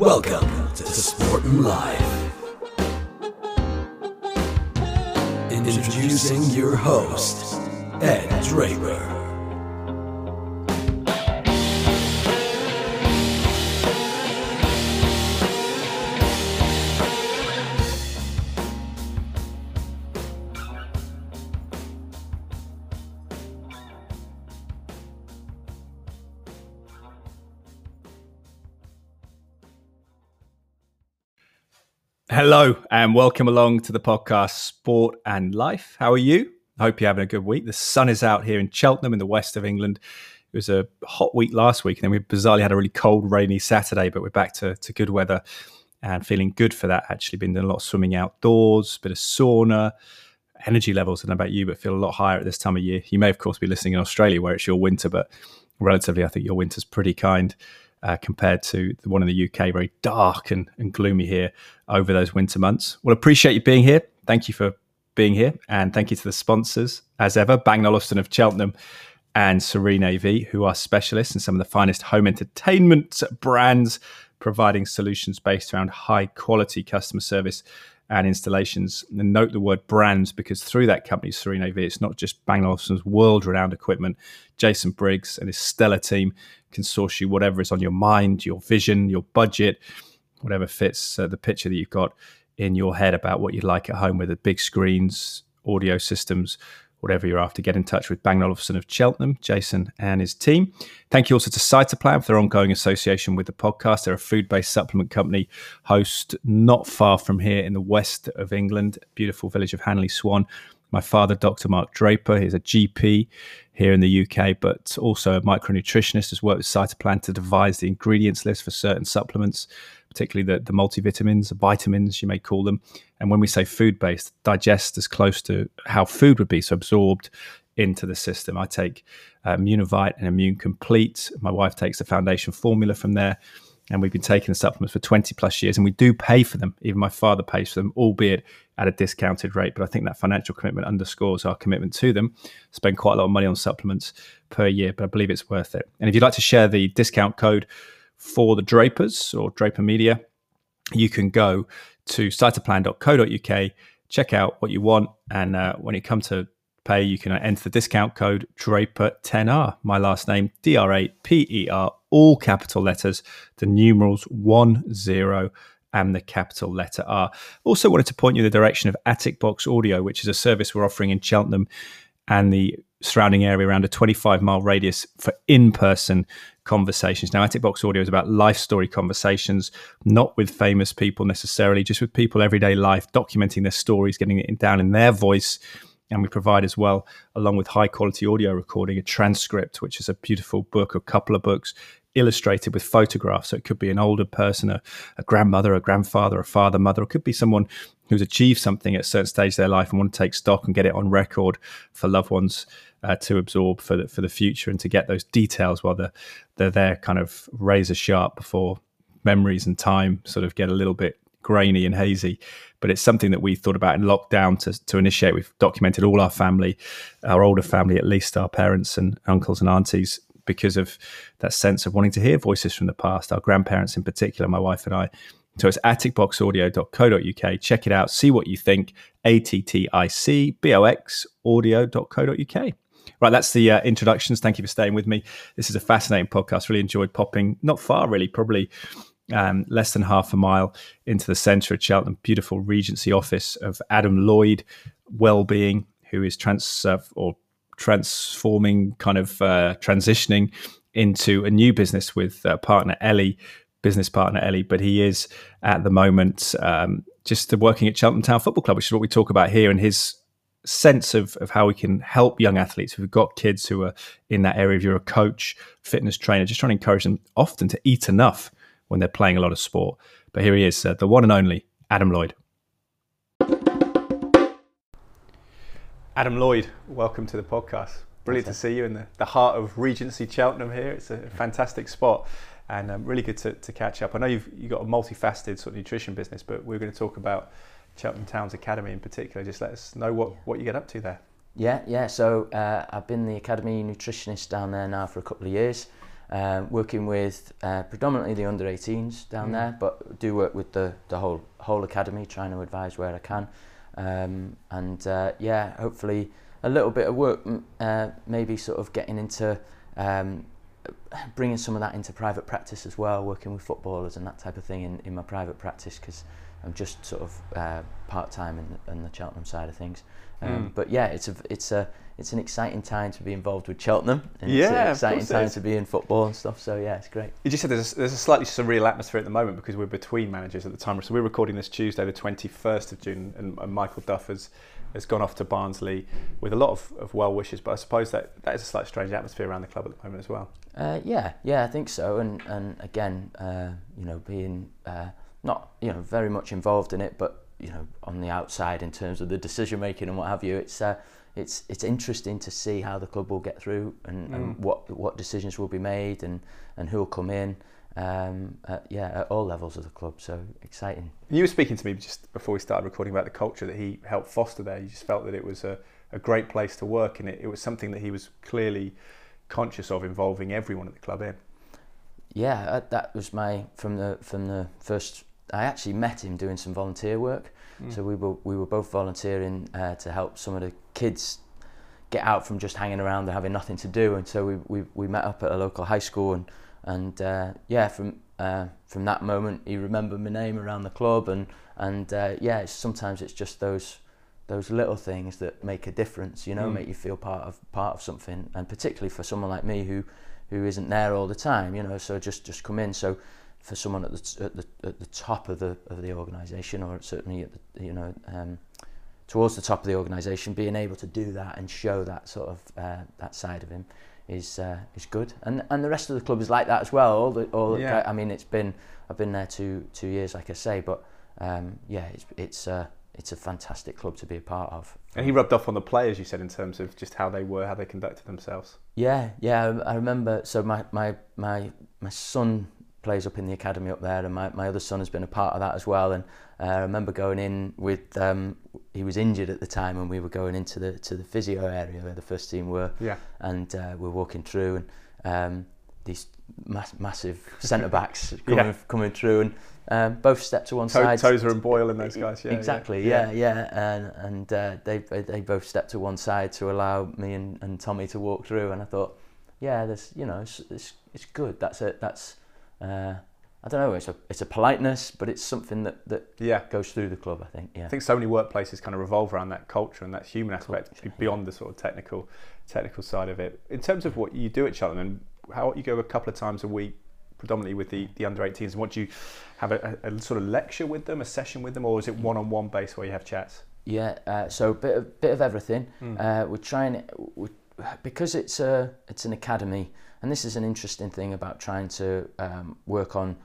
Welcome to Sporting Life. Introducing your host, Ed Draper. Hello and welcome along to the podcast Sport and Life. How are you? I hope you're having a good week. The sun is out here in Cheltenham in the west of England. It was a hot week last week, and then we bizarrely had a really cold, rainy Saturday, but we're back to, to good weather and feeling good for that. Actually, been doing a lot of swimming outdoors, a bit of sauna. Energy levels, I don't know about you, but feel a lot higher at this time of year. You may, of course, be listening in Australia where it's your winter, but relatively, I think your winter's pretty kind uh, compared to the one in the UK, very dark and, and gloomy here over those winter months. Well, appreciate you being here. Thank you for being here. And thank you to the sponsors, as ever, Bang of Cheltenham and Serene AV, who are specialists in some of the finest home entertainment brands, providing solutions based around high quality customer service and installations. And note the word brands because through that company, Serene AV, it's not just Bang Olufsen's world renowned equipment. Jason Briggs and his stellar team can source you whatever is on your mind, your vision, your budget, whatever fits uh, the picture that you've got in your head about what you'd like at home the big screens, audio systems, whatever you're after, get in touch with Bang Olufsen of Cheltenham, Jason and his team. Thank you also to Cytoplan for their ongoing association with the podcast. They're a food-based supplement company, host not far from here in the west of England, beautiful village of Hanley Swan. My father, Dr. Mark Draper, he's a GP here in the UK, but also a micronutritionist, has worked with Cytoplan to devise the ingredients list for certain supplements, particularly the, the multivitamins, the vitamins, you may call them. And when we say food based, digest as close to how food would be, so absorbed into the system. I take uh, Immunovite and Immune Complete. My wife takes the foundation formula from there and we've been taking the supplements for 20 plus years and we do pay for them even my father pays for them albeit at a discounted rate but i think that financial commitment underscores our commitment to them spend quite a lot of money on supplements per year but i believe it's worth it and if you'd like to share the discount code for the drapers or draper media you can go to cytoplan.co.uk check out what you want and uh, when you come to pay you can enter the discount code draper10r my last name d-r-a-p-e-r all capital letters, the numerals 1 0 and the capital letter R. Also, wanted to point you in the direction of Attic Box Audio, which is a service we're offering in Cheltenham and the surrounding area around a 25 mile radius for in person conversations. Now, Attic Box Audio is about life story conversations, not with famous people necessarily, just with people everyday life, documenting their stories, getting it down in their voice. And we provide as well, along with high quality audio recording, a transcript, which is a beautiful book, a couple of books illustrated with photographs. So it could be an older person, a, a, grandmother, a grandfather, a father, mother. It could be someone who's achieved something at a certain stage of their life and want to take stock and get it on record for loved ones uh, to absorb for the, for the future and to get those details while they're, they're there kind of razor sharp before memories and time sort of get a little bit grainy and hazy. But it's something that we thought about in lockdown to, to initiate. We've documented all our family, our older family, at least our parents and uncles and aunties because of that sense of wanting to hear voices from the past, our grandparents in particular, my wife and I. So it's atticboxaudio.co.uk. Check it out. See what you think. A T T I C B O X audio.co.uk. Right, that's the uh, introductions. Thank you for staying with me. This is a fascinating podcast. Really enjoyed popping, not far really, probably um, less than half a mile into the centre of Cheltenham. Beautiful Regency office of Adam Lloyd Wellbeing, who is trans uh, or transforming, kind of uh, transitioning into a new business with uh, partner Ellie, business partner Ellie. But he is at the moment um, just working at Cheltenham Town Football Club, which is what we talk about here, and his sense of, of how we can help young athletes. We've got kids who are in that area. If you're a coach, fitness trainer, just trying to encourage them often to eat enough when they're playing a lot of sport. But here he is, uh, the one and only Adam Lloyd. Adam Lloyd, welcome to the podcast. Brilliant to see you in the, the heart of Regency Cheltenham here. It's a fantastic spot and um, really good to, to catch up. I know you've, you've got a multifaceted sort of nutrition business, but we're going to talk about Cheltenham Towns Academy in particular. Just let us know what, what you get up to there. Yeah, yeah. So uh, I've been the academy nutritionist down there now for a couple of years. uh, working with uh, predominantly the under 18s down Mm. there, but do work with the, the whole whole academy, trying to advise where I can. Um, and uh, yeah, hopefully a little bit of work, uh, maybe sort of getting into um, bringing some of that into private practice as well, working with footballers and that type of thing in, in my private practice because I'm just sort of uh, part time in, the- in the Cheltenham side of things. Um, Mm. But yeah, it's a it's a it's an exciting time to be involved with Cheltenham. And it's Yeah, an exciting time to be in football and stuff. So yeah, it's great. You just said there's a, there's a slightly surreal atmosphere at the moment because we're between managers at the time. So we're recording this Tuesday, the 21st of June, and, and Michael Duff has, has gone off to Barnsley with a lot of, of well wishes. But I suppose that that is a slightly strange atmosphere around the club at the moment as well. Uh, yeah, yeah, I think so. And and again, uh, you know, being uh, not you know very much involved in it, but you know on the outside in terms of the decision making and what have you, it's uh, it's it's interesting to see how the club will get through and, and Mm. what what decisions will be made and and who will come in. Um, at, yeah, at all levels of the club. So exciting. You were speaking to me just before we started recording about the culture that he helped foster there. You just felt that it was a, a great place to work, and it, it was something that he was clearly conscious of involving everyone at the club in. yeah, uh, that was my from the from the first. I actually met him doing some volunteer work. Mm. So we were we were both volunteering uh, to help some of the kids get out from just hanging around and having nothing to do. And so we we, we met up at a local high school and and uh, yeah, from uh, from that moment he remembered my name around the club and and uh, yeah, it's, sometimes it's just those those little things that make a difference. You know, Mm. make you feel part of part of something. And particularly for someone like me who who isn't there all the time. You know, so just just come in. So for someone at the at the at the top of the of the organisation, or certainly at the you know um, towards the top of the organisation, being able to do that and show that sort of uh, that side of him is uh, is good. And and the rest of the club is like that as well. All the all Yeah. I mean, it's been I've been there two two years, like I say, but um, yeah, it's it's uh, it's a fantastic club to be a part of. And he rubbed off on the players, you said, in terms of just how they were, how they conducted themselves. Yeah, yeah, I, I remember. So my, my my my son plays up in the academy up there, and my, my other son has been a part of that as well. And uh, I remember going in with um, he was injured at the time, and we were going into the to the physio area where the first team were, Yeah. and uh, we're walking through, and um, these mass, massive centre backs coming Yeah. coming through, and um, both stepped to one side. Tozer and Boyle and those guys. Yeah, exactly. Yeah, yeah, and and uh, they they both stepped to one side to allow me and, and Tommy to walk through, and I thought, yeah, there's you know it's it's, it's good. That's it. That's uh, I don't know. It's a it's a politeness, but it's something that that Yeah. goes through the club. I think. Yeah. I think so many workplaces kind of revolve around that culture and that human aspect Culture, beyond the sort of technical technical side of it. In terms of what you do at Cheltenham, how you go a couple of times a week, predominantly with the, the under 18s, and what do you have a, a, a sort of lecture with them, a session with them, or is it one on one base where you have chats? Yeah, uh, so a bit of, bit of everything. Mm. Uh, we're trying we, because it's a it's an academy, and this is an interesting thing about trying to um, work on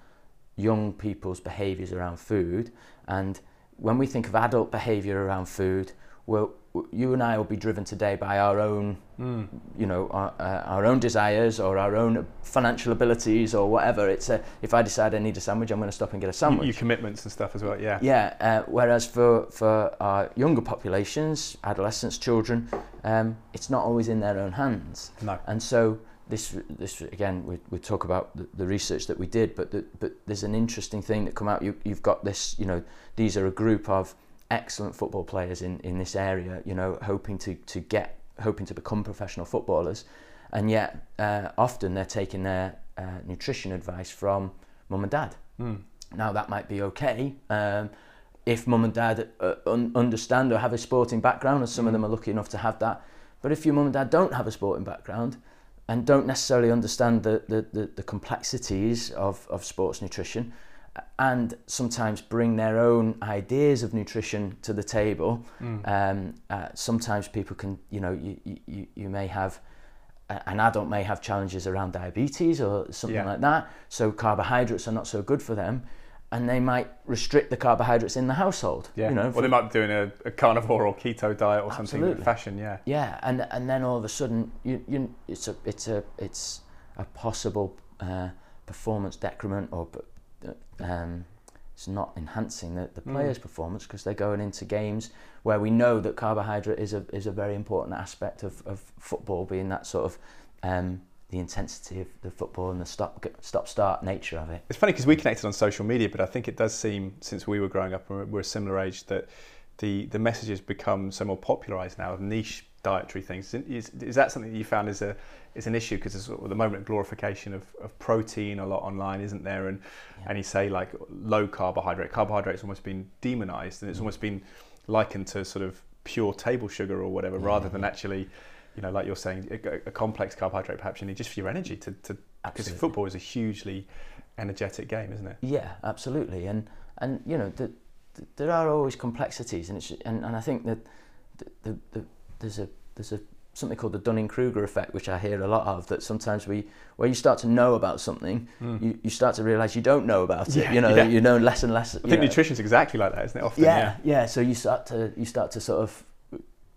young people's behaviours around food. And when we think of adult behaviour around food, well, you and I will be driven today by our own, Mm. you know, our, uh, our own desires or our own financial abilities or whatever. It's a, if I decide I need a sandwich, I'm going to stop and get a sandwich. Your commitments and stuff as well, yeah. Yeah, uh, whereas for, for our younger populations, adolescents, children, um, it's not always in their own hands. No. And so this, this again, we, we talk about the, the research that we did, but the, but there's an interesting thing that come out. You, you've got this, you know, these are a group of excellent football players in, in this area, you know, hoping to, to get, hoping to become professional footballers, and yet uh, often they're taking their uh, nutrition advice from mum and dad. Mm. Now that might be okay um, if mum and dad uh, un- understand or have a sporting background, and some of them are lucky enough to have that. But if your mum and dad don't have a sporting background and don't necessarily understand the, the, the, the complexities of, of sports nutrition, and sometimes bring their own ideas of nutrition to the table, um, uh, sometimes people can, you know, you, you, you may have an adult may have challenges around diabetes or something Yeah. like that. So carbohydrates are not so good for them, and they might restrict the carbohydrates in the household. Yeah. You know, or they might be doing a, a carnivore or keto diet or something in Absolutely. fashion, yeah. yeah, and and then all of a sudden, you, you it's a it's a it's a possible uh, performance decrement or uh, um, it's not enhancing the, the Mm. players' performance because they're going into games where we know that carbohydrate is a is a very important aspect of, of football, being that sort of um, the intensity of the football and the stop stop start nature of it. It's funny because we connected on social media, but I think it does seem since we were growing up and we're a similar age that the the messages become so more popularized now of niche dietary things. Is, is that something that you found is a is an issue because there's at the moment glorification of, of protein a lot online, isn't there? And yeah. and you say like low carbohydrate, carbohydrate's almost been demonized and it's mm. almost been likened to sort of pure table sugar or whatever, yeah. rather than actually, you know, like you're saying, a, a complex carbohydrate perhaps you need just for your energy to, to because football is a hugely energetic game, isn't it? Yeah, absolutely. And and you know, the, the, there are always complexities, and it's and, and I think that the, the, there's a there's a something called the Dunning-Kruger effect, which I hear a lot of. That sometimes we, where you start to know about something, mm. you, you start to realise you don't know about it. Yeah, you know, yeah. you know less and less. I think know. nutrition's exactly like that, isn't it? Often, yeah, yeah, yeah. So you start to you start to sort of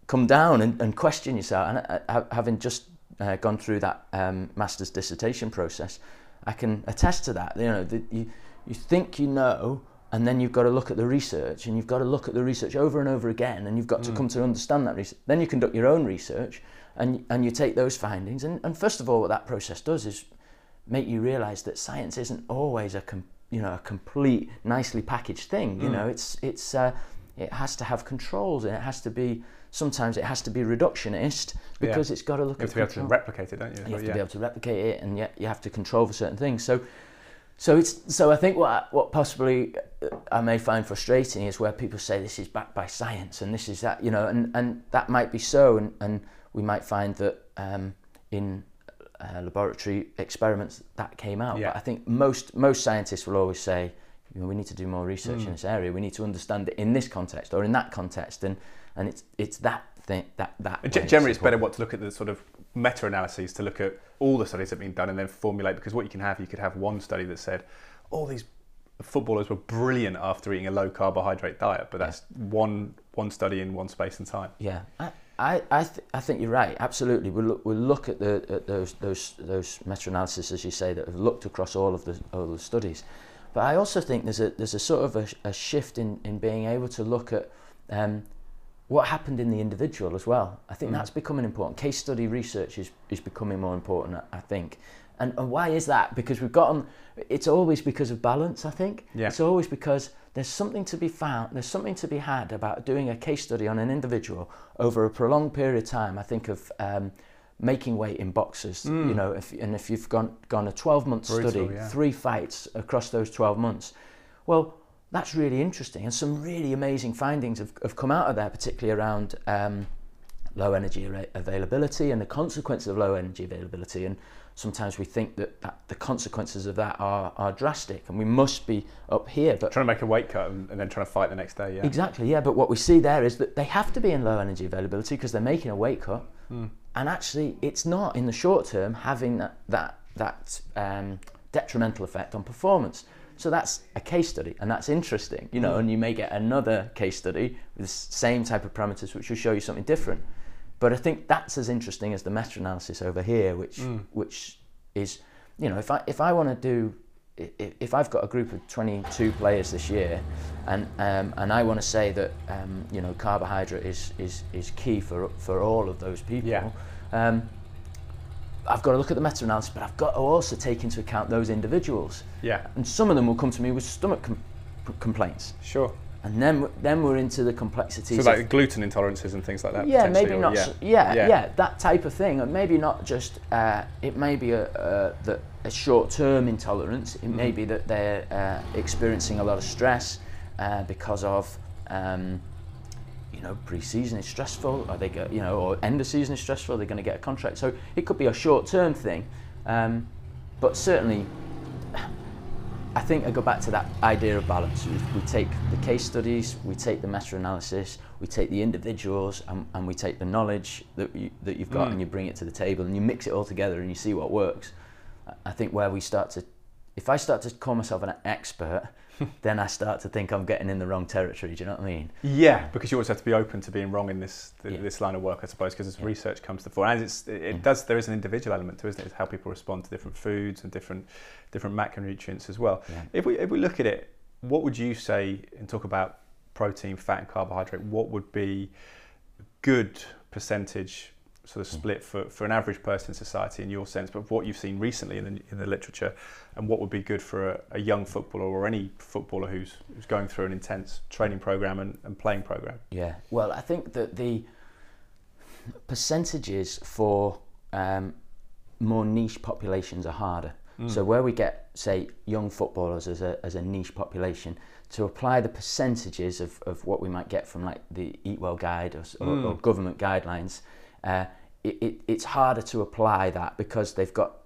come down and, and question yourself. And uh, having just uh, gone through that um, master's dissertation process, I can attest to that. You know, the, you you think you know, and then you've got to look at the research and you've got to look at the research over and over again and you've got to mm. come to understand that research then you conduct your own research and and you take those findings and, and first of all what that process does is make you realize that science isn't always a com, you know a complete nicely packaged thing you mm. know it's it's uh, it has to have controls and it has to be sometimes it has to be reductionist because yeah. it's got to look at it. you have to be able to replicate it don't you you have yeah. to be able to replicate it and yet you have to control for certain things so so it's so I think what what possibly uh, I may find frustrating is where people say this is backed by science and this is that you know and and that might be so and and we might find that um, in uh, laboratory experiments that came out. Yeah. But I think most most scientists will always say you know, we need to do more research mm. in this area. We need to understand it in this context or in that context, and and it's it's that thing that that. Generally, it's better what to look at the sort of meta-analyses to look at all the studies that have been done and then formulate because what you can have you could have one study that said all these footballers were brilliant after eating a low carbohydrate diet but that's yeah. one one study in one space and time. Yeah. I i I, th- I think you're right. Absolutely. We'll look, we'll look at, the, at those those those meta analyses as you say that have looked across all of the all the studies. But i also think there's a there's a sort of a, a shift in in being able to look at um, what happened in the individual as well. I think mm. that's becoming important. Case study research is, is becoming more important, I think. And, and why is that? Because we've gotten, it's always because of balance, I think. Yeah. It's always because there's something to be found, there's something to be had about doing a case study on an individual over a prolonged period of time. I think of um, making weight in boxers, mm. you know, if, and if you've gone, gone a 12 month study, yeah. three fights across those 12 months, well, that's really interesting. And some really amazing findings have, have come out of there, particularly around um, low energy availability and the consequences of low energy availability. And sometimes we think that, that the consequences of that are, are drastic and we must be up here. But trying to make a weight cut and, and then trying to fight the next day, yeah. Exactly, yeah. But what we see there is that they have to be in low energy availability because they're making a weight cut. Mm. And actually, it's not in the short term having that, that, that um, detrimental effect on performance. So that's a case study, and that's interesting, you know. Mm. And you may get another case study with the same type of parameters, which will show you something different. But I think that's as interesting as the meta-analysis over here, which mm. which is, you know, if I if I want to do if I've got a group of 22 players this year, and um, and I want to say that um, you know carbohydrate is, is is key for for all of those people, yeah. um, I've got to look at the meta-analysis, but I've got to also take into account those individuals. Yeah. And some of them will come to me with stomach com- complaints. Sure. And then then we're into the complexities. So like of, gluten intolerances and things like that. Yeah, maybe or, not. Yeah. yeah. yeah, yeah, that type of thing. And maybe not just. Uh, it may be a, a, a short-term intolerance. It mm. may be that they're uh, experiencing a lot of stress uh, because of. Um, you know, pre-season is stressful, or they get, you know, or end of season is stressful, they're going to get a contract. So it could be a short-term thing, um, but certainly, I think I go back to that idea of balance. We, we take the case studies, we take the meta-analysis, we take the individuals, and, and we take the knowledge that you, that you've got, mm. and you bring it to the table, and you mix it all together, and you see what works. I think where we start to, if I start to call myself an expert then I start to think I'm getting in the wrong territory. Do you know what I mean? Yeah, because you always have to be open to being wrong in this yeah. this line of work, I suppose, because as yeah. research comes to the fore, and it's, it, it mm. does there is an individual element to it, isn't it? It's how people respond to different foods and different different macronutrients as well. If we if we look at it, what would you say and talk about protein, fat, and carbohydrate? What would be good percentage sort of split for, for an average person in society in your sense, but what you've seen recently in the, in the literature and what would be good for a, a young footballer or any footballer who's, who's going through an intense training program and, and playing program? Yeah, well, I think that the percentages for um, more niche populations are harder. Mm. So where we get, say, young footballers as a, as a niche population, to apply the percentages of, of what we might get from like the Eat Well guide or, mm. or, or government guidelines, uh, it, it, it's harder to apply that because they've got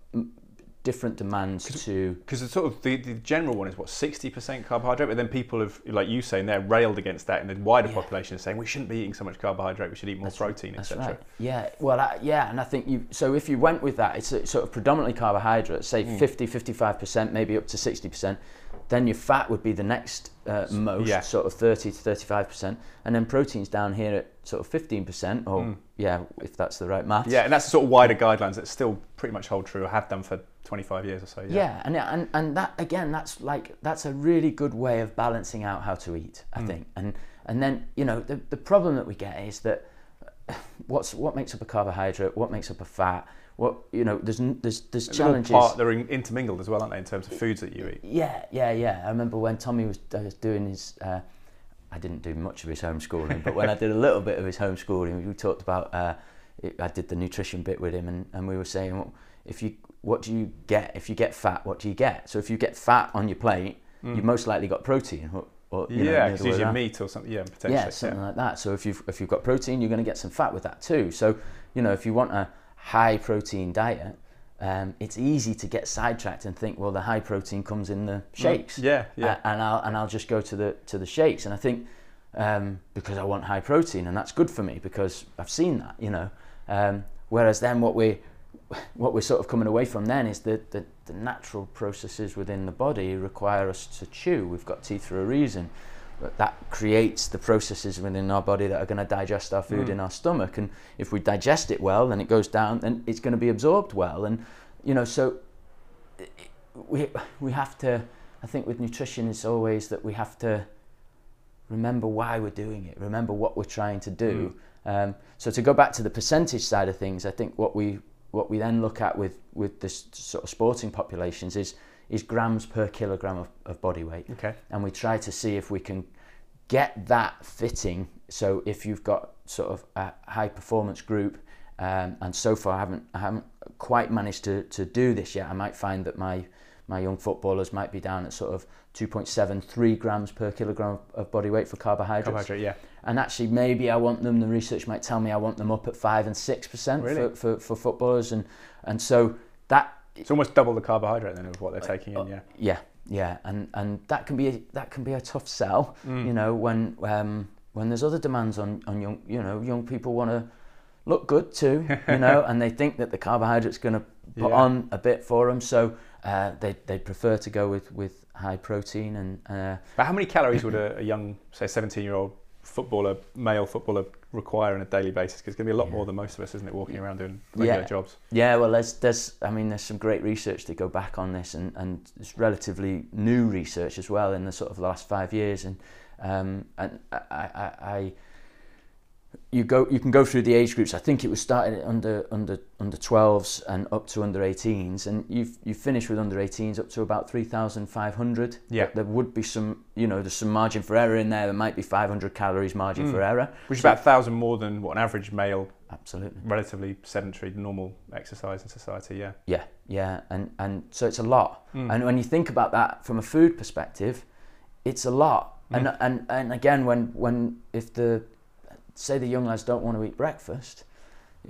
different demands Cause, to because the sort of the, the general one is what 60% carbohydrate but then people have like you saying they're railed against that and the wider yeah. population is saying we shouldn't be eating so much carbohydrate we should eat more that's protein etc right. yeah well I, yeah and i think you so if you went with that it's sort of predominantly carbohydrate say mm. 50 55% maybe up to 60% then your fat would be the next uh, most, yeah. sort of 30 to 35%. And then protein's down here at sort of 15%, or mm. yeah, if that's the right math. Yeah, and that's the sort of wider guidelines that still pretty much hold true or have done for 25 years or so. Yeah, yeah and, and, and that, again, that's like, that's a really good way of balancing out how to eat, I mm. think. And, and then, you know, the, the problem that we get is that what's, what makes up a carbohydrate, what makes up a fat, what you know there's there's there's challenges. part, they're intermingled as well aren't they in terms of foods that you eat? Yeah yeah yeah. I remember when tommy was uh, doing his uh, i didn't do much of his homeschooling but when i did a little bit of his homeschooling we talked about uh, it, i did the nutrition bit with him and, and we were saying well, if you what do you get? If you get fat what do you get? So if you get fat on your plate mm. you've most likely got protein or, or, yeah, because usually meat or something. Yeah, potentially. Yeah, something yeah. like that. So if you've if you've got protein, you're going to get some fat with that too. So you know, if you want a high protein diet, um, it's easy to get sidetracked and think, well, the high protein comes in the mm, shakes. Yeah, yeah. And I'll and I'll just go to the to the shakes. And I think um, because I want high protein, and that's good for me because I've seen that, you know. Um, whereas then what we what we're sort of coming away from then is that the, the natural processes within the body require us to chew. We've got teeth for a reason But that creates the processes within our body that are going to digest our food mm. in our stomach and if we digest it well then it goes down and it's going to be absorbed well and you know so we we have to I think with nutrition it's always that we have to remember why we're doing it remember what we're trying to do mm. um, so to go back to the percentage side of things I think what we what we then look at with with this sort of sporting populations is is grams per kilogram of, of body weight. Okay. And we try to see if we can get that fitting. So if you've got sort of a high performance group, um, and so far I haven't, I haven't quite managed to, to do this yet. I might find that my my young footballers might be down at sort of 2.73 grams per kilogram of body weight for carbohydrates. Carbohydrate, yeah. And actually, maybe I want them. The research might tell me I want them up at five and six percent really? for, for, for footballers, and and so that it's almost double the carbohydrate then of what they're taking in. Yeah. Yeah, yeah, and and that can be a, that can be a tough sell. Mm. You know, when um, when there's other demands on on young you know young people want to look good too. You know, and they think that the carbohydrate's going to put yeah. on a bit for them, so uh, they they prefer to go with with high protein and. Uh, but how many calories would a, a young say 17 year old footballer male footballer require on a daily basis? Because it's going to be a lot yeah. more than most of us, isn't it, walking around doing regular yeah. jobs? Yeah, well, there's, there's, I mean, there's some great research to go back on this, and, and it's relatively new research as well in the sort of last five years, and um, and I, I, I you go you can go through the age groups. I think it was started under under under 12s and up to under 18s, and you've you finished with under 18s up to about 3,500. Yeah, there would be some you know there's some margin for error in there. There might be 500 calories margin mm. for error, which is about a thousand more than what an average male. Absolutely. Relatively sedentary, normal exercise in society. Yeah. Yeah, yeah, and and so it's a lot. Mm. And when you think about that from a food perspective, it's a lot. Mm. And and and again, when when if the say the young lads don't want to eat breakfast,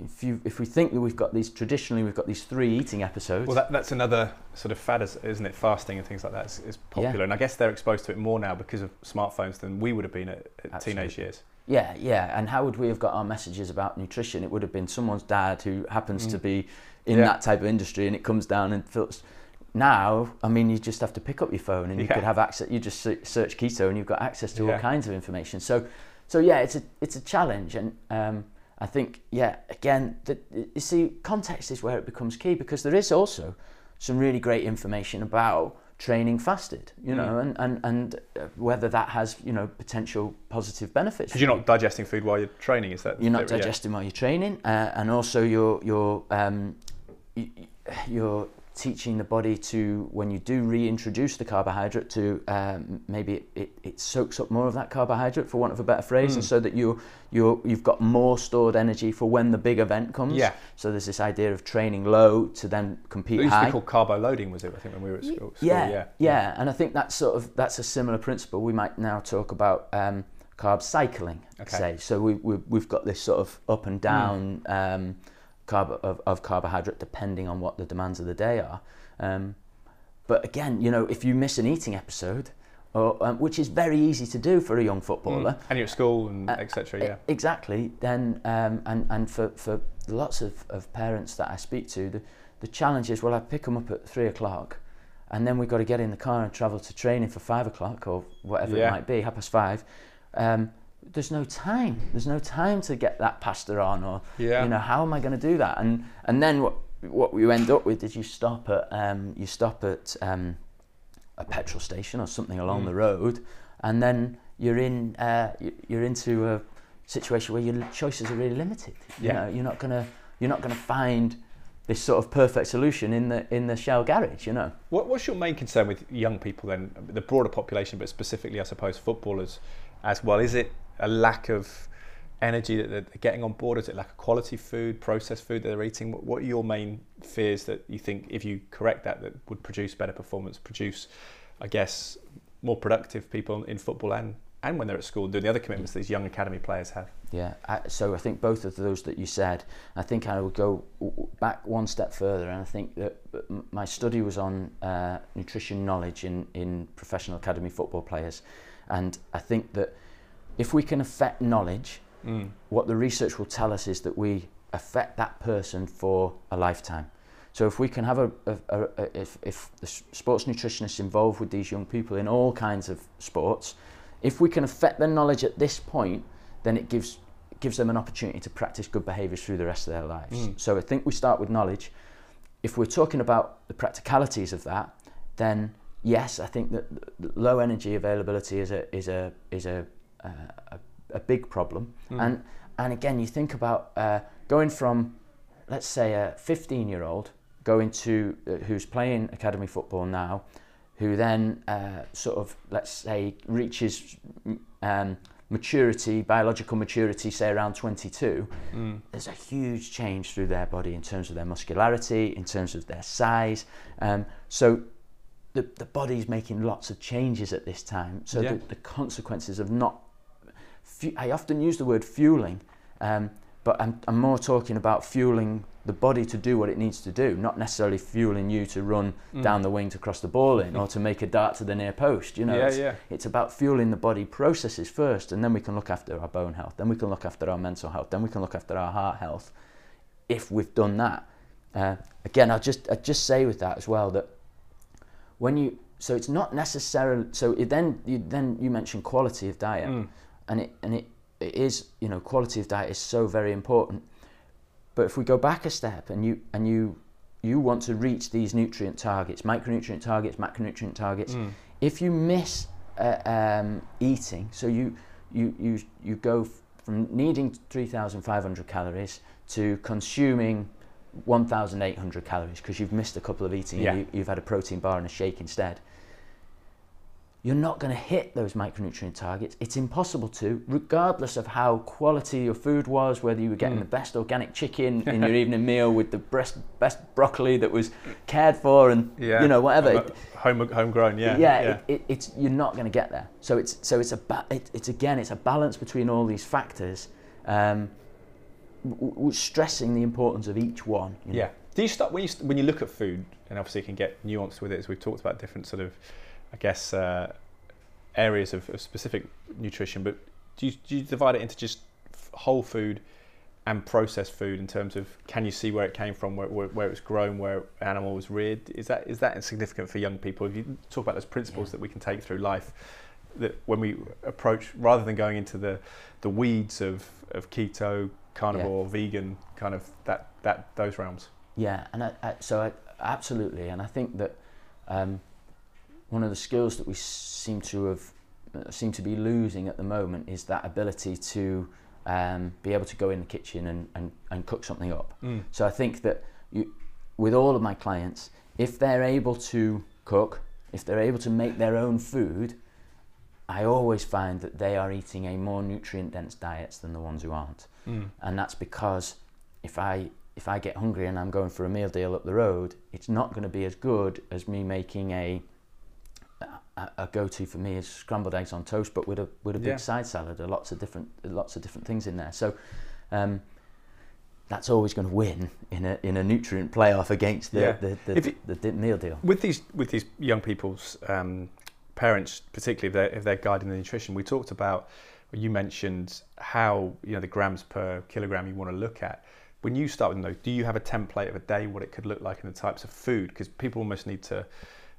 if you if we think that we've got these traditionally we've got these three eating episodes. Well, that, that's another sort of fad, isn't it? Fasting and things like that is, is popular, yeah. and I guess they're exposed to it more now because of smartphones than we would have been at, at teenage years. Yeah, yeah. And how would we have got our messages about nutrition? It would have been someone's dad who happens mm. to be in yeah. that type of industry, and it comes down and fills. Now, I mean, you just have to pick up your phone and you yeah. could have access. You just search keto and you've got access to all kinds of information. So so yeah, it's a it's a challenge, and um, I think yeah, again, the, you see, context is where it becomes key because there is also some really great information about training fasted, you know, and, and, and uh, whether that has, you know, potential positive benefits. Because you're not digesting food while you're training, is that? You're not yeah. digesting while you're training, uh, and also you're, you're, um, y- y- you're teaching the body to, when you do reintroduce the carbohydrate, to um, maybe it, it, it soaks up more of that carbohydrate, for want of a better phrase, Hmm. and so that you you you've got more stored energy for when the big event comes. Yeah. So there's this idea of training low to then compete It used to be called carbo loading, was it? I think when we were at school. school, yeah, yeah, yeah, and I think that's sort of that's a similar principle. We might now talk about um, carb cycling, Okay. say. So we, we we've got this sort of up and down um, carb of, of carbohydrate depending on what the demands of the day are. Um, but again, you know, if you miss an eating episode, or, um, which is very easy to do for a young footballer, And you're at school and uh, etc. Yeah. Exactly. Then, um, and and for, for lots of, of parents that I speak to, the, the challenge is well, I pick them up at three o'clock, and then we've got to get in the car and travel to training for five o'clock or whatever Yeah. it might be, half past five. Um, there's no time. There's no time to get that pasta on, or Yeah. you know, how am I going to do that? And and then what what we end up with is you stop at um, you stop at um, a petrol station or something along Mm. the road, and then you're in uh, you're into a situation where your choices are really limited. You Yeah. know, you're not gonna you're not gonna find this sort of perfect solution in the in the Shell garage. You know. What, what's your main concern with young people then, the broader population, but specifically, I suppose, footballers as well? Is it a lack of energy that they're getting on board? Is it lack of quality food, processed food that they're eating? What, are your main fears that you think, if you correct that, that would produce better performance, produce, I guess, more productive people in football and, and when they're at school doing the other commitments these young academy players have? Yeah, I, so I think both of those that you said, I think I would go back one step further, and I think that my study was on uh, nutrition knowledge in, in professional academy football players, and I think that if we can affect knowledge, Mm. what the research will tell us is that we affect that person for a lifetime. So if we can have a, a, a, a if, if the sports nutritionists involved with these young people in all kinds of sports, if we can affect their knowledge at this point, then it gives gives them an opportunity to practice good behaviours through the rest of their lives. Mm. So I think we start with knowledge. If we're talking about the practicalities of that, then yes, I think that low energy availability is a is a is a uh, a, a big problem. And and again, you think about uh, going from let's say a 15 year old going to uh, who's playing academy football now, who then uh, sort of let's say reaches mm, um, maturity, biological maturity, say around 22. Mm. There's a huge change through their body in terms of their muscularity, in terms of their size. Um, so the, the body's making lots of changes at this time. So Yeah. the, the consequences of not, I often use the word fueling, um, but I'm, I'm more talking about fueling the body to do what it needs to do, not necessarily fueling you to run Mm. down the wing to cross the ball in or to make a dart to the near post. You know, Yeah, it's, yeah. it's about fueling the body processes first, and then we can look after our bone health, then we can look after our mental health, then we can look after our heart health. If we've done that, uh, again, I'll just I just say with that as well that when you so it's not necessarily so it then you then you mentioned quality of diet, Mm. And it and it, it is you know quality of diet is so very important. But if we go back a step and you and you you want to reach these nutrient targets, micronutrient targets, macronutrient targets, Mm. if you miss uh, um, eating, so you you you you go from needing 3,500 calories to consuming 1,800 calories because you've missed a couple of eating Yeah. and you, you've had a protein bar and a shake instead. You're not going to hit those micronutrient targets. It's impossible to, regardless of how quality your food was, whether you were getting Mm. the best organic chicken in your evening meal with the best, best broccoli that was cared for and Yeah. you know whatever. Home, home, homegrown, yeah. yeah, It, it, it's you're not going to get there. So it's so it's a ba- it, it's again it's a balance between all these factors, um, w- w- stressing the importance of each one. you know. Yeah. Do you start when you st- when you look at food, and obviously you can get nuanced with it, as we've talked about different sort of, I guess, uh, areas of, of specific nutrition. But do you, do you divide it into just whole food and processed food in terms of can you see where it came from, where, where, where it was grown, where animal was reared? Is that is that significant for young people? If you talk about those principles Yeah. that we can take through life, that when we approach, rather than going into the the weeds of, of keto, carnivore, vegan, kind of that that those realms. Yeah, and I, I, so I, absolutely, and I think that um, one of the skills that we seem to have uh, seem to be losing at the moment is that ability to um, be able to go in the kitchen and, and, and cook something up. Mm. So I think that you, with all of my clients, if they're able to cook, if they're able to make their own food, I always find that they are eating a more nutrient dense diet than the ones who aren't. Mm. And that's because if I if I get hungry and I'm going for a meal deal up the road, it's not going to be as good as me making a a, a go-to for me is scrambled eggs on toast, but with a with a big Yeah. side salad. Are lots of different lots of different things in there. So um, that's always going to win in a in a nutrient playoff against the Yeah. the, the, it- the, meal deal. with these with these young people's um, parents, particularly if they're, if they're guiding the nutrition, we talked about. You mentioned how you know the grams per kilogram you want to look at. When you start with those, do you have a template of a day what it could look like and the types of food? Because people almost need to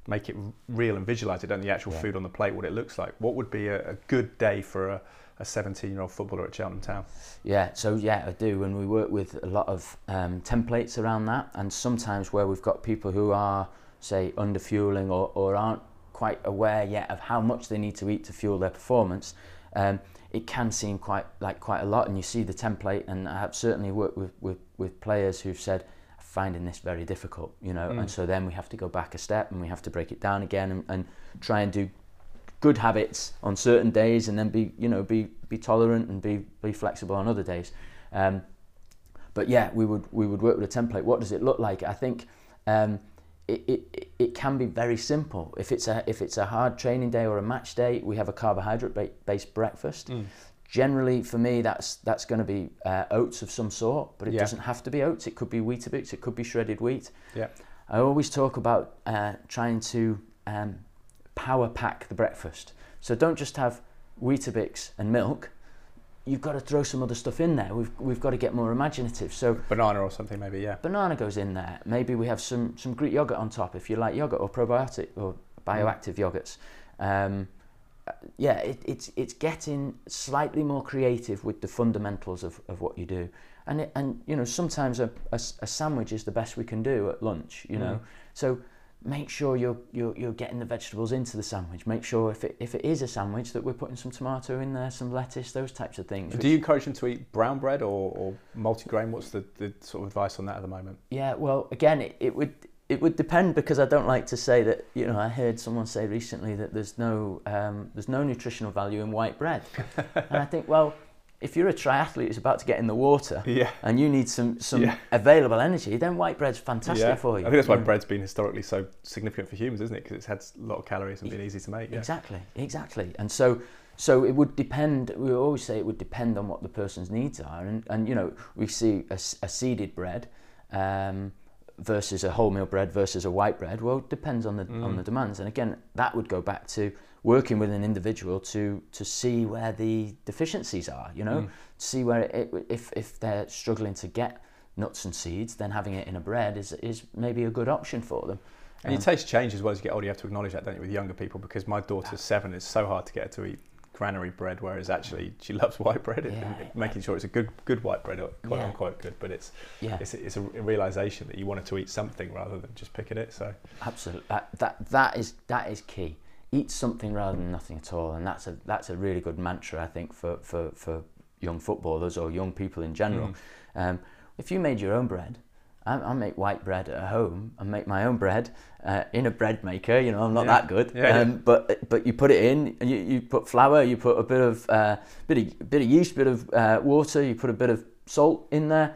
make it real and visualize it, don't the actual Yeah. food on the plate, what it looks like. What would be a, a good day for a, a 17 year old footballer at Cheltenham Town? Yeah, so yeah, I do, and we work with a lot of um, templates around that, and sometimes where we've got people who are, say, under fueling or, or aren't quite aware yet of how much they need to eat to fuel their performance, um, it can seem quite like quite a lot, and you see the template, and I have certainly worked with, with, with players who've said, "I'm finding this very difficult, you know, and so then we have to go back a step and we have to break it down again and, and try and do good habits on certain days and then be you know be be tolerant and be be flexible on other days. Um, but yeah we would we would work with a template. What does it look like? I think um, it, it, it can be very simple. If it's a if it's a hard training day or a match day we have a carbohydrate based breakfast generally for me that's that's going to be uh, oats of some sort but it Yeah. doesn't have to be oats it could be weetabix it could be shredded wheat Yeah. I always talk about uh, trying to um, power pack the breakfast. So don't just have Weetabix and milk. You've got to throw some other stuff in there. We've, we've got to get more imaginative. So Banana or something, maybe, yeah. banana goes in there. Maybe we have some, some Greek yogurt on top if you like yogurt or probiotic or bioactive yogurts. Um, yeah, it, it's it's getting slightly more creative with the fundamentals of, of what you do, and it, and you know sometimes a a sandwich is the best we can do at lunch. You know, mm. so make sure you're, you're you're getting the vegetables into the sandwich. Make sure if it if it is a sandwich that we're putting some tomato in there, some lettuce, those types of things. Do you encourage them to eat brown bread or, or multigrain? What's the, the sort of advice on that at the moment? Yeah, well, again, it, it would it would depend because I don't like to say that. You know, I heard someone say recently that there's no um, there's no nutritional value in white bread, and I think, well, if you're a triathlete who's about to get in the water Yeah. and you need some some Yeah. available energy, then white bread's fantastic for you. I think that's why bread's been historically so significant for humans, isn't it? Because it's had a lot of calories and been easy to make. Yeah. Exactly, exactly. And so, so it would depend. We always say it would depend on what the person's needs are, and and you know we see a seeded bread um, versus a wholemeal bread versus a white bread. Well, it depends on the on mm. the demands, and again, that would go back to working with an individual to to see where the deficiencies are. You know, mm. see where it, if if they're struggling to get nuts and seeds, then having it in a bread is is maybe a good option for them. And your um, taste changes as well as you get older. You have to acknowledge that, don't you, with younger people? Because my daughter's seven. It's so hard to get her to eat granary bread, whereas actually she loves white bread. and Yeah. Making sure it's a good, good white bread, or quote Yeah. unquote good, but it's Yeah. it's, it's a realization that you wanted to eat something rather than just picking it. So Absolutely, that, that that is that is key. Eat something rather than nothing at all, and that's a that's a really good mantra I think for for, for young footballers or young people in general. Um, if you made your own bread, I, I make white bread at home. I make my own bread uh, in a bread maker. You know, I'm not Yeah. that good, Yeah, yeah. um, but but you put it in, and you, you put flour, you put a bit of uh, bit of bit of yeast, bit of uh, water, you put a bit of salt in there.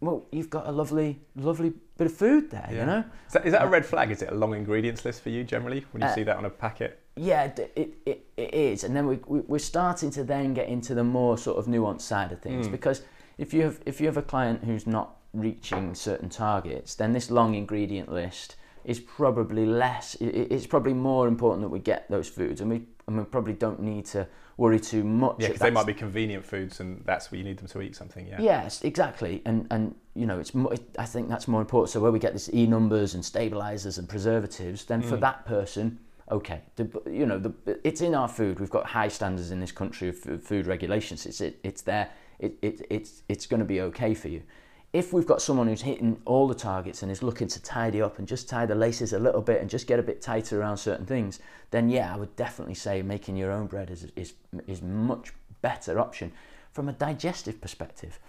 Well, you've got a lovely lovely bit of food there. You know. is that, is that a red flag? Is it a long ingredients list for you generally when you Uh, see that on a packet? Yeah, it, it, it is, and then we, we we're starting to then get into the more sort of nuanced side of things because if you have if you have a client who's not reaching certain targets, then this long ingredient list is probably less. it's probably more important that we get those foods, and we and we probably don't need to worry too much. Yeah, because they might be convenient foods, and that's where you need them to eat something. Yeah. Yes, exactly, and and you know it's. More, I think that's more important. So where we get this e numbers and stabilizers and preservatives, then for mm. that person, okay, the, you know, the, it's in our food. We've got high standards in this country of food regulations. It's it, it's there. It, it it's it's going to be okay for you. If we've got someone who's hitting all the targets and is looking to tidy up and just tie the laces a little bit and just get a bit tighter around certain things, then yeah, I would definitely say making your own bread is is is much better option from a digestive perspective.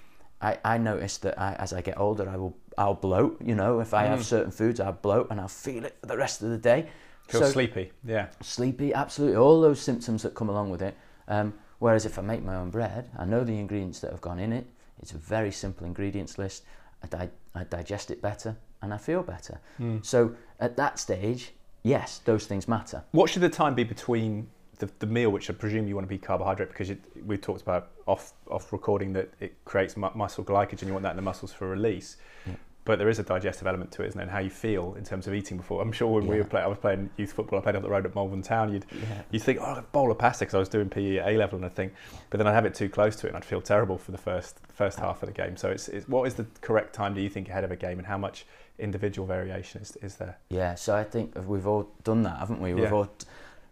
I, I notice that I, as I get older, I will I'll bloat. You know, if I have certain foods, I'll bloat and I'll feel it for the rest of the day. Feel So- sleepy. Yeah. sleepy, absolutely, all those symptoms that come along with it. Um, whereas if I make my own bread, I know the ingredients that have gone in it. It's a very simple ingredients list. I, di- I digest it better and I feel better. Hmm. So at that stage, yes, those things matter. What should the time be between the, the meal, which I presume you want to be carbohydrate, because you, we talked about off off recording that it creates mu- muscle glycogen. You want that in the muscles for release. But there is a digestive element to it, isn't there? And how you feel in terms of eating before. I'm sure when we were playing, I was playing youth football. I played up the road at Malvern Town. You'd Yeah. you think, oh, a bowl of pasta because I was doing PE at A level and I think, but then I'd have it too close to it and I'd feel terrible for the first first half of the game. So it's, it's what is the correct time do you think ahead of a game and how much individual variation is, is there? Yeah, so I think we've all done that, haven't we? We've Yeah. all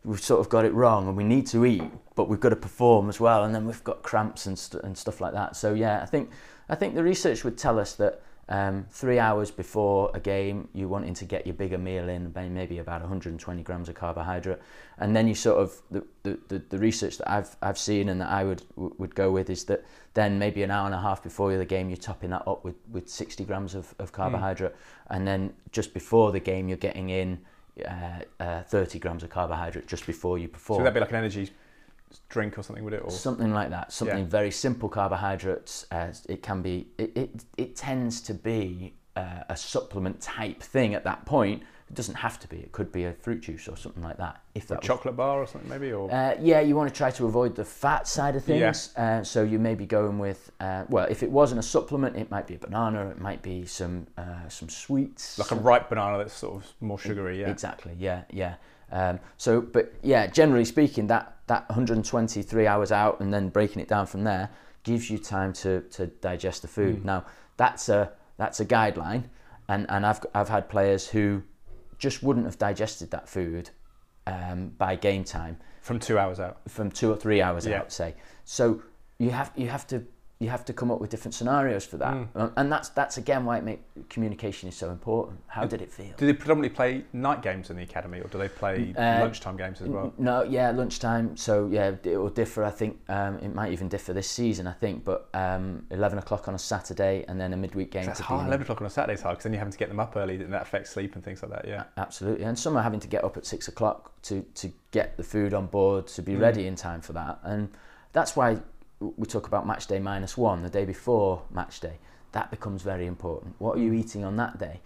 we've sort of got it wrong, and we need to eat, but we've got to perform as well, and then we've got cramps and st- and stuff like that. So yeah, I think I think the research would tell us that um, three hours before a game, you wanting to get your bigger meal in, maybe about 120 grams of carbohydrate, and then you sort of the, the, the, research that I've I've seen and that I would would go with is that then maybe an hour and a half before the game, you're topping that up with, with 60 grams of, of carbohydrate, and then just before the game, you're getting in uh, uh, 30 grams of carbohydrate just before you perform. So that'd be like an energy drink or something, would it? Or Something like that. Something Yeah. very simple carbohydrates. Uh, it can be. It, it, it tends to be uh, a supplement type thing at that point. It doesn't have to be. It could be a fruit juice or something like that. If a was chocolate bar or something maybe? Or Uh, yeah, you want to try to avoid the fat side of Yeah. things. Uh, so you may be going with, uh, well, if it wasn't a supplement, it might be a banana, it might be some uh, some sweets. like a ripe banana that's sort of more sugary, yeah. Exactly. Yeah, yeah. Um, so, but yeah, generally speaking, that that 123 hours out and then breaking it down from there gives you time to to digest the food. Mm. Now, that's a that's a guideline, and and I've I've had players who just wouldn't have digested that food um, by game time From two hours out. from two or three hours Yeah. out, say. So you have you have to you have to come up with different scenarios for that, Mm. and that's that's again why it make communication is so important. How did it feel? Do they predominantly play night games in the academy or do they play Uh, lunchtime games as well? No, yeah, lunchtime. So yeah, it will differ. I think um, it might even differ this season. I think, but um, eleven o'clock on a Saturday and then a midweek game. That's hard. 11 o'clock on a Saturday's hard because then you're having to get them up early and that affects sleep and things like that, yeah. Absolutely, and some are having to get up at six o'clock to to get the food on board to Mm. be ready in time for that, and that's why we talk about match day minus one, the day before match day. That becomes very important. What are Mm. you eating on that day?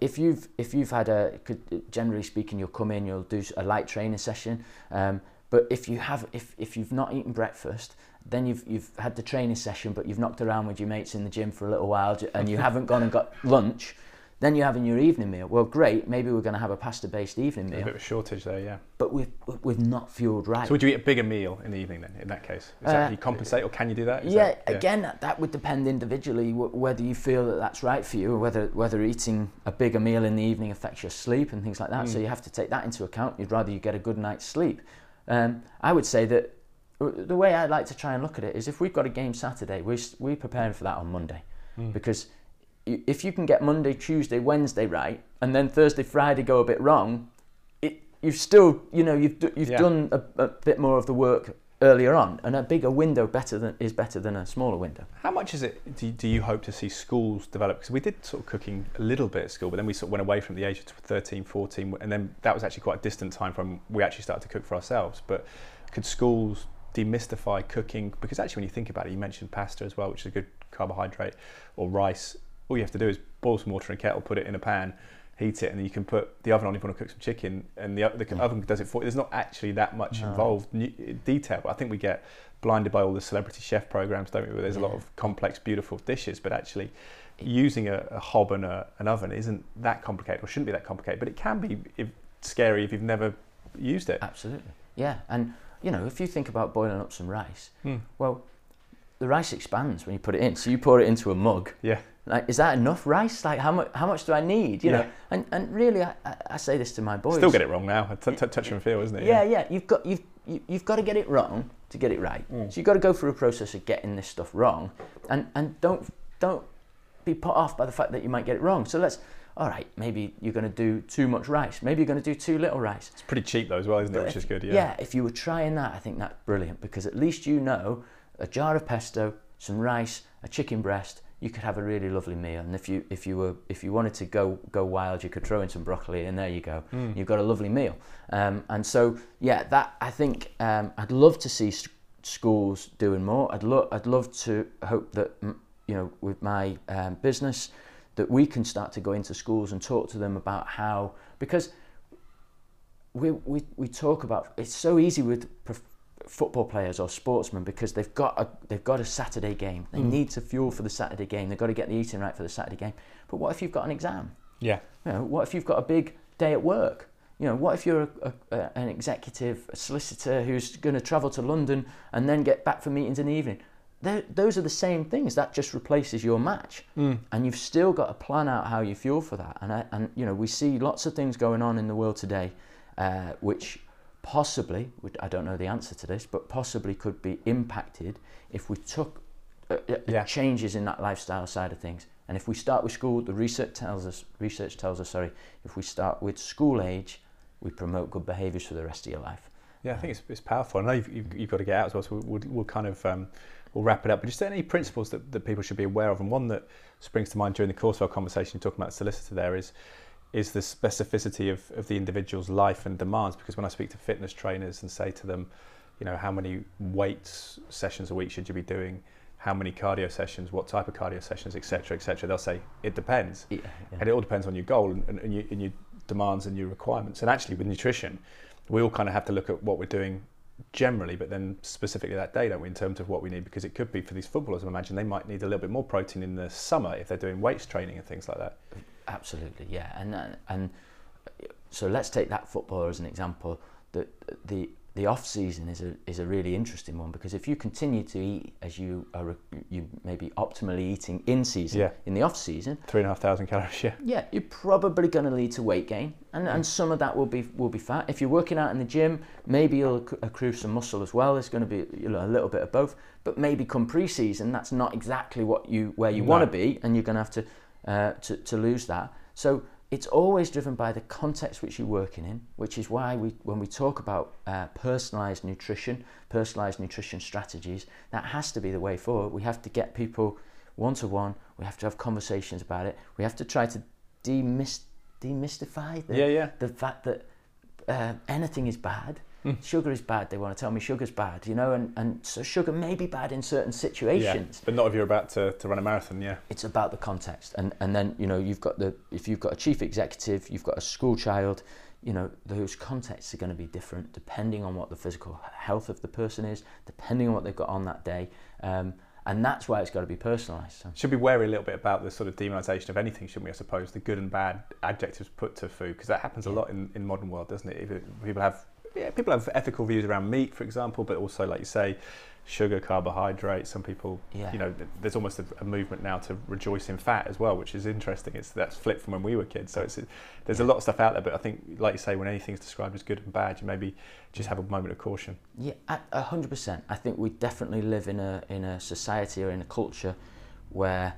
If you've if you've had a could, generally speaking, you'll come in, you'll do a light training session. Um, but if you have if, if you've not eaten breakfast, then you've you've had the training session, but you've knocked around with your mates in the gym for a little while, and you haven't gone and got lunch. Then you're having your evening meal. Well, great. Maybe we're going to have a pasta-based evening meal. A bit of a shortage there, yeah. but we've we've not fueled right. So would you eat a bigger meal in the evening then, in that case? Is Uh, that, do you compensate or can you do that? yeah, that- again, that, that would depend individually wh- whether you feel that that's right for you, or whether whether eating a bigger meal in the evening affects your sleep and things like that. So Mm. you have to take that into account. You'd rather you get a good night's sleep. Um, I would say that uh, the way I like to try and look at it is if we've got a game Saturday, we're we're preparing for that on Monday, Mm. because if you can get Monday, Tuesday, Wednesday right, and then Thursday, Friday go a bit wrong, it you've still you know you've you've Yeah. done a, a bit more of the work earlier on, and a bigger window better than is better than a smaller window. How much is it, do, do you hope to see schools develop? Because we did sort of cooking a little bit at school, but then we sort of went away from the age of 13, 14, and then that was actually quite a distant time from we actually started to cook for ourselves. But could schools demystify cooking? Because actually, when you think about it, you mentioned pasta as well, which is a good carbohydrate, or rice. All you have to do is boil some water in a kettle, put it in a pan, heat it, and then you can put the oven on if you want to cook some chicken, and the, the oven does it for you. There's not actually that much No. involved detail, but I think we get blinded by all the celebrity chef programs, don't we? Where there's a lot of complex, beautiful dishes, but actually using a, a hob and a, an oven isn't that complicated, or shouldn't be that complicated. But it can be if, scary if you've never used it. Absolutely, yeah. And you know, if you think about boiling up some rice, Hmm. well, the rice expands when you put it in. So you pour it into a mug. Yeah, Like, is that enough rice? Like, how much? How much do I need? You know, and and really, I, I- say this to my boys. still get it wrong now. T- t- touch and feel, isn't it? Yeah, yeah. You've got you've you, you've got to get it wrong to get it right. Mm. So you've got to go through a process of getting this stuff wrong, and and don't don't be put off by the fact that you might get it wrong. So let's, all right, maybe you're going to do too much rice. Maybe you're going to do too little rice. It's pretty cheap though as well, isn't it? But Which if- is good. Yeah. Yeah, if you were trying that, I think that's brilliant because at least you know a jar of pesto, some rice, a chicken breast, you could have a really lovely meal. And if you if you were if you wanted to go go wild, you could throw in some broccoli, and there you go. You've got a lovely meal. Um, and so yeah, that I think um, I'd love to see s- schools doing more. I'd love I'd love to hope that mm, you know with my um, business that we can start to go into schools and talk to them about how because we, we, we talk about it's so easy with prof- football players or sportsmen because they've got a they've got a Saturday game. They need to fuel for the Saturday game. They've got to get the eating right for the Saturday game. But what if you've got an exam? Yeah. You know, what if you've got a big day at work? You know, what if you're a, a, a, an executive, a solicitor who's going to travel to London and then get back for meetings in the evening? They're, those are the same things. That just replaces your match, and you've still got to plan out how you fuel for that. And I, and you know, we see lots of things going on in the world today, uh, which possibly, I don't know the answer to this, but possibly could be impacted if we took uh, uh, Yeah. changes in that lifestyle side of things. And if we start with school, the research tells us, research tells us, sorry, if we start with school age, we promote good behaviours for the rest of your life. Yeah, I think it's, it's powerful. I know you've, you've, you've got to get out as well, so we'll, we'll, kind of um, we'll wrap it up. But just any principles that, that people should be aware of, and one that springs to mind during the course of our conversation, you're talking about solicitor, there is is the specificity of, of the individual's life and demands. Because when I speak to fitness trainers and say to them, you know, how many weights sessions a week should you be doing? How many cardio sessions? What type of cardio sessions, etc., etc. They'll say it depends. Yeah, yeah. and it all depends on your goal and, and, and, your, and your demands and your requirements. And actually, with nutrition, we all kind of have to look at what we're doing generally, but then specifically that day, don't we, in terms of what we need? Because it could be for these footballers, I imagine they might need a little bit more protein in the summer if they're doing weights training and things like that. Absolutely, yeah, and uh, and so let's take that footballer as an example. That the the off season is a is a really interesting one because if you continue to eat as you are you maybe optimally eating in season Yeah. in the off season, Three and a half thousand calories, yeah. yeah, you're probably going to lead to weight gain, and, and some of that will be will be fat. If you're working out in the gym, maybe you'll accrue some muscle as well. There's going to be you know, a little bit of both, but maybe come pre-season, that's not exactly what you where you No. want to be, and you're going to have to, uh, to to lose that. So it's always driven by the context which you're working in, which is why we when we talk about uh, personalised nutrition, personalised nutrition strategies, that has to be the way forward. We have to get people one to one. We have to have conversations about it. We have to try to demys- demystify the, Yeah, yeah. the fact that uh, anything is bad. Hmm. Sugar is bad. They want to tell me sugar's bad, you know, and, and so sugar may be bad in certain Yeah, situations. but not if you're about to, to run a marathon, yeah. It's about the context, and and then you know you've got the if you've got a chief executive, you've got a school child, you know those contexts are going to be different depending on what the physical health of the person is, depending on what they've got on that day, um, and that's why it's got to be personalised. So. Should be wary a little bit about the sort of demonisation of anything, shouldn't we? I suppose the good and bad adjectives put to food, because that happens a lot in, in modern world, doesn't it? If it- People have yeah, people have ethical views around meat, for example, but also, like you say, sugar, carbohydrates. Some people, Yeah. you know, there's almost a, a movement now to rejoice in fat as well, which is interesting. It's that's flipped from when we were kids. So it's there's a lot of stuff out there, but I think, like you say, when anything's described as good and bad, you maybe just have a moment of caution. Yeah, hundred percent. I think we definitely live in a in a society or in a culture where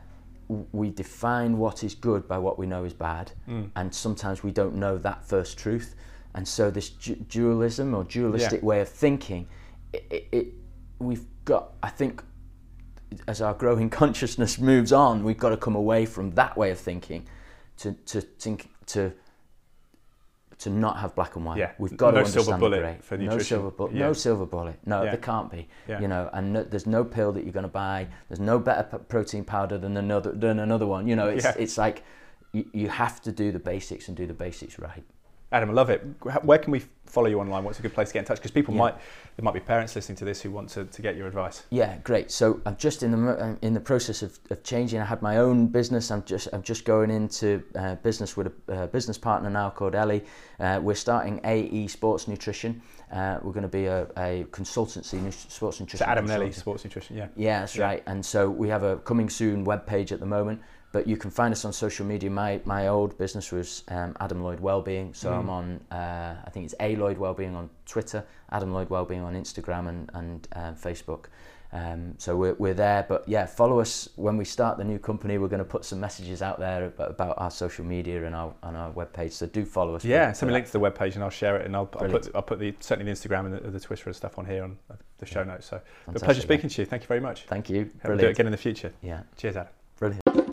we define what is good by what we know is bad, mm. and sometimes we don't know that first truth, and so this du- dualism or dualistic way of thinking, it, it, it we've got. I think as our growing consciousness moves on, we've got to come away from that way of thinking to to think to to not have black and white. Yeah, We've got no to silver bullet the for No silver bullet. Yeah. No silver bullet. No, Yeah. there can't be. Yeah. You know, and no, there's no pill that you're going to buy. There's no better p- protein powder than another than another one. You know, it's Yeah. it's like you, you have to do the basics and do the basics right. Adam, I love it. Where can we follow you online? What's a good place to get in touch? Because people Yeah. might, there might be parents listening to this who want to, to get your advice. Yeah, great. So I'm just in the uh, in the process of, of changing. I had my own business. I'm just I'm just going into uh, business with a uh, business partner now called Ellie. Uh, we're starting AE Sports Nutrition. Uh, we're going to be a, a consultancy, nu- sports nutrition. So Adam consultant. Sports Nutrition, yeah. Yeah, that's right. And so we have a coming soon webpage at the moment, but you can find us on social media. My my old business was um, Adam Lloyd Wellbeing, so I'm on. Uh, I think it's A Lloyd Wellbeing on Twitter, Adam Lloyd Wellbeing on Instagram and and um, Facebook. Um, so we're, we're there, but yeah, follow us when we start the new company. We're going to put some messages out there about, about our social media and our on our webpage. So do follow us. Yeah, for- send me a link to the webpage and I'll share it and I'll, I'll put I'll put the certainly the Instagram and the, the Twitter and stuff on here on the show notes. So, but pleasure speaking to you. Thank you very much. Thank you. Hope we'll do it again in the future. Yeah, Cheers, Adam. brilliant.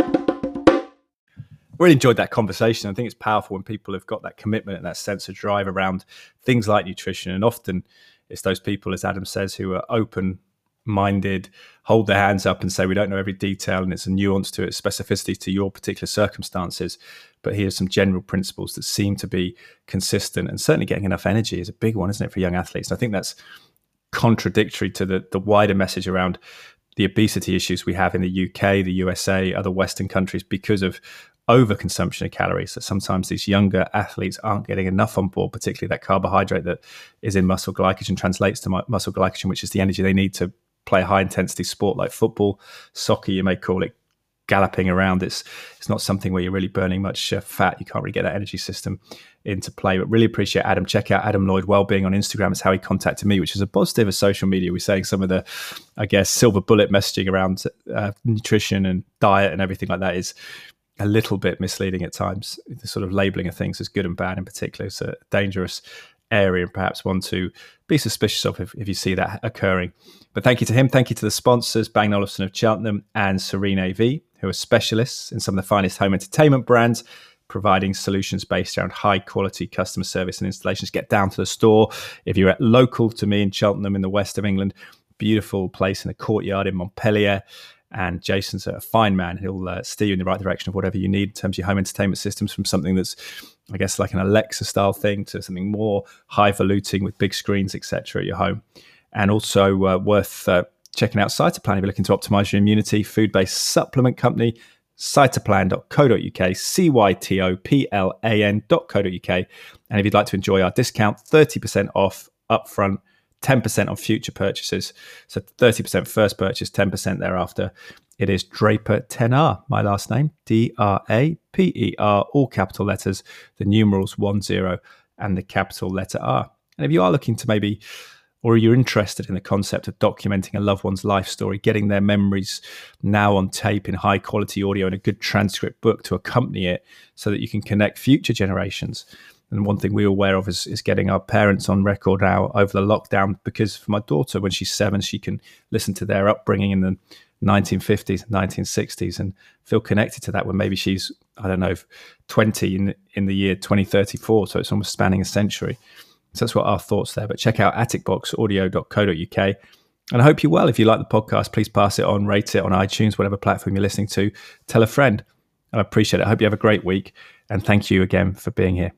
Really enjoyed that conversation. I think it's powerful when people have got that commitment and that sense of drive around things like nutrition. And often it's those people, as Adam says, who are open minded, hold their hands up and say, We don't know every detail and it's a nuance to it, specificity to your particular circumstances. But here's some general principles that seem to be consistent and certainly getting enough energy is a big one, isn't it, for young athletes? And I think that's contradictory to the, the wider message around the obesity issues we have in the UK, the USA, other Western countries because of overconsumption of calories. So sometimes these younger athletes aren't getting enough on board, particularly that carbohydrate that is in muscle glycogen translates to mu- muscle glycogen, which is the energy they need to play a high intensity sport like football, soccer, you may call it galloping around. It's it's not something where you're really burning much uh, fat. You can't really get that energy system into play. But really appreciate Adam. Check out Adam Lloyd Wellbeing on Instagram. It's how he contacted me, which is a positive of social media. We're saying some of the, I guess, silver bullet messaging around uh, nutrition and diet and everything like that is a little bit misleading at times. The sort of labeling of things as good and bad in particular is a dangerous area and perhaps one to be suspicious of if, if you see that occurring. But thank you to him. Thank you to the sponsors, Bang Olufsen of Cheltenham and Serene AV, who are specialists in some of the finest home entertainment brands, providing solutions based around high quality customer service and installations. Get down to the store. If you're at local to me in Cheltenham in the west of England, beautiful place in the courtyard in Montpellier. And Jason's a fine man. He'll uh, steer you in the right direction of whatever you need in terms of your home entertainment systems, from something that's, I guess, like an Alexa style thing to something more highfalutin with big screens, etc. at your home. And also uh, worth uh, checking out Cytoplan if you're looking to optimize your immunity, food based supplement company. Cytoplan.co.uk, C Y T O P L A N.co.uk. And if you'd like to enjoy our discount, 30% off upfront 10% on future purchases. So 30% first purchase, 10% thereafter. It is Draper 10R, my last name, D R A P E R, all capital letters, the numerals 10 and the capital letter R. And if you are looking to maybe, or you're interested in the concept of documenting a loved one's life story, getting their memories now on tape in high quality audio and a good transcript book to accompany it so that you can connect future generations. And one thing we're aware of is, is getting our parents on record now over the lockdown because for my daughter, when she's seven, she can listen to their upbringing in the 1950s, 1960s and feel connected to that when maybe she's, I don't know, 20 in, in the year 2034. So it's almost spanning a century. So that's what our thoughts there. But check out atticboxaudio.co.uk. And I hope you're well. If you like the podcast, please pass it on, rate it on iTunes, whatever platform you're listening to. Tell a friend. I appreciate it. I hope you have a great week. And thank you again for being here.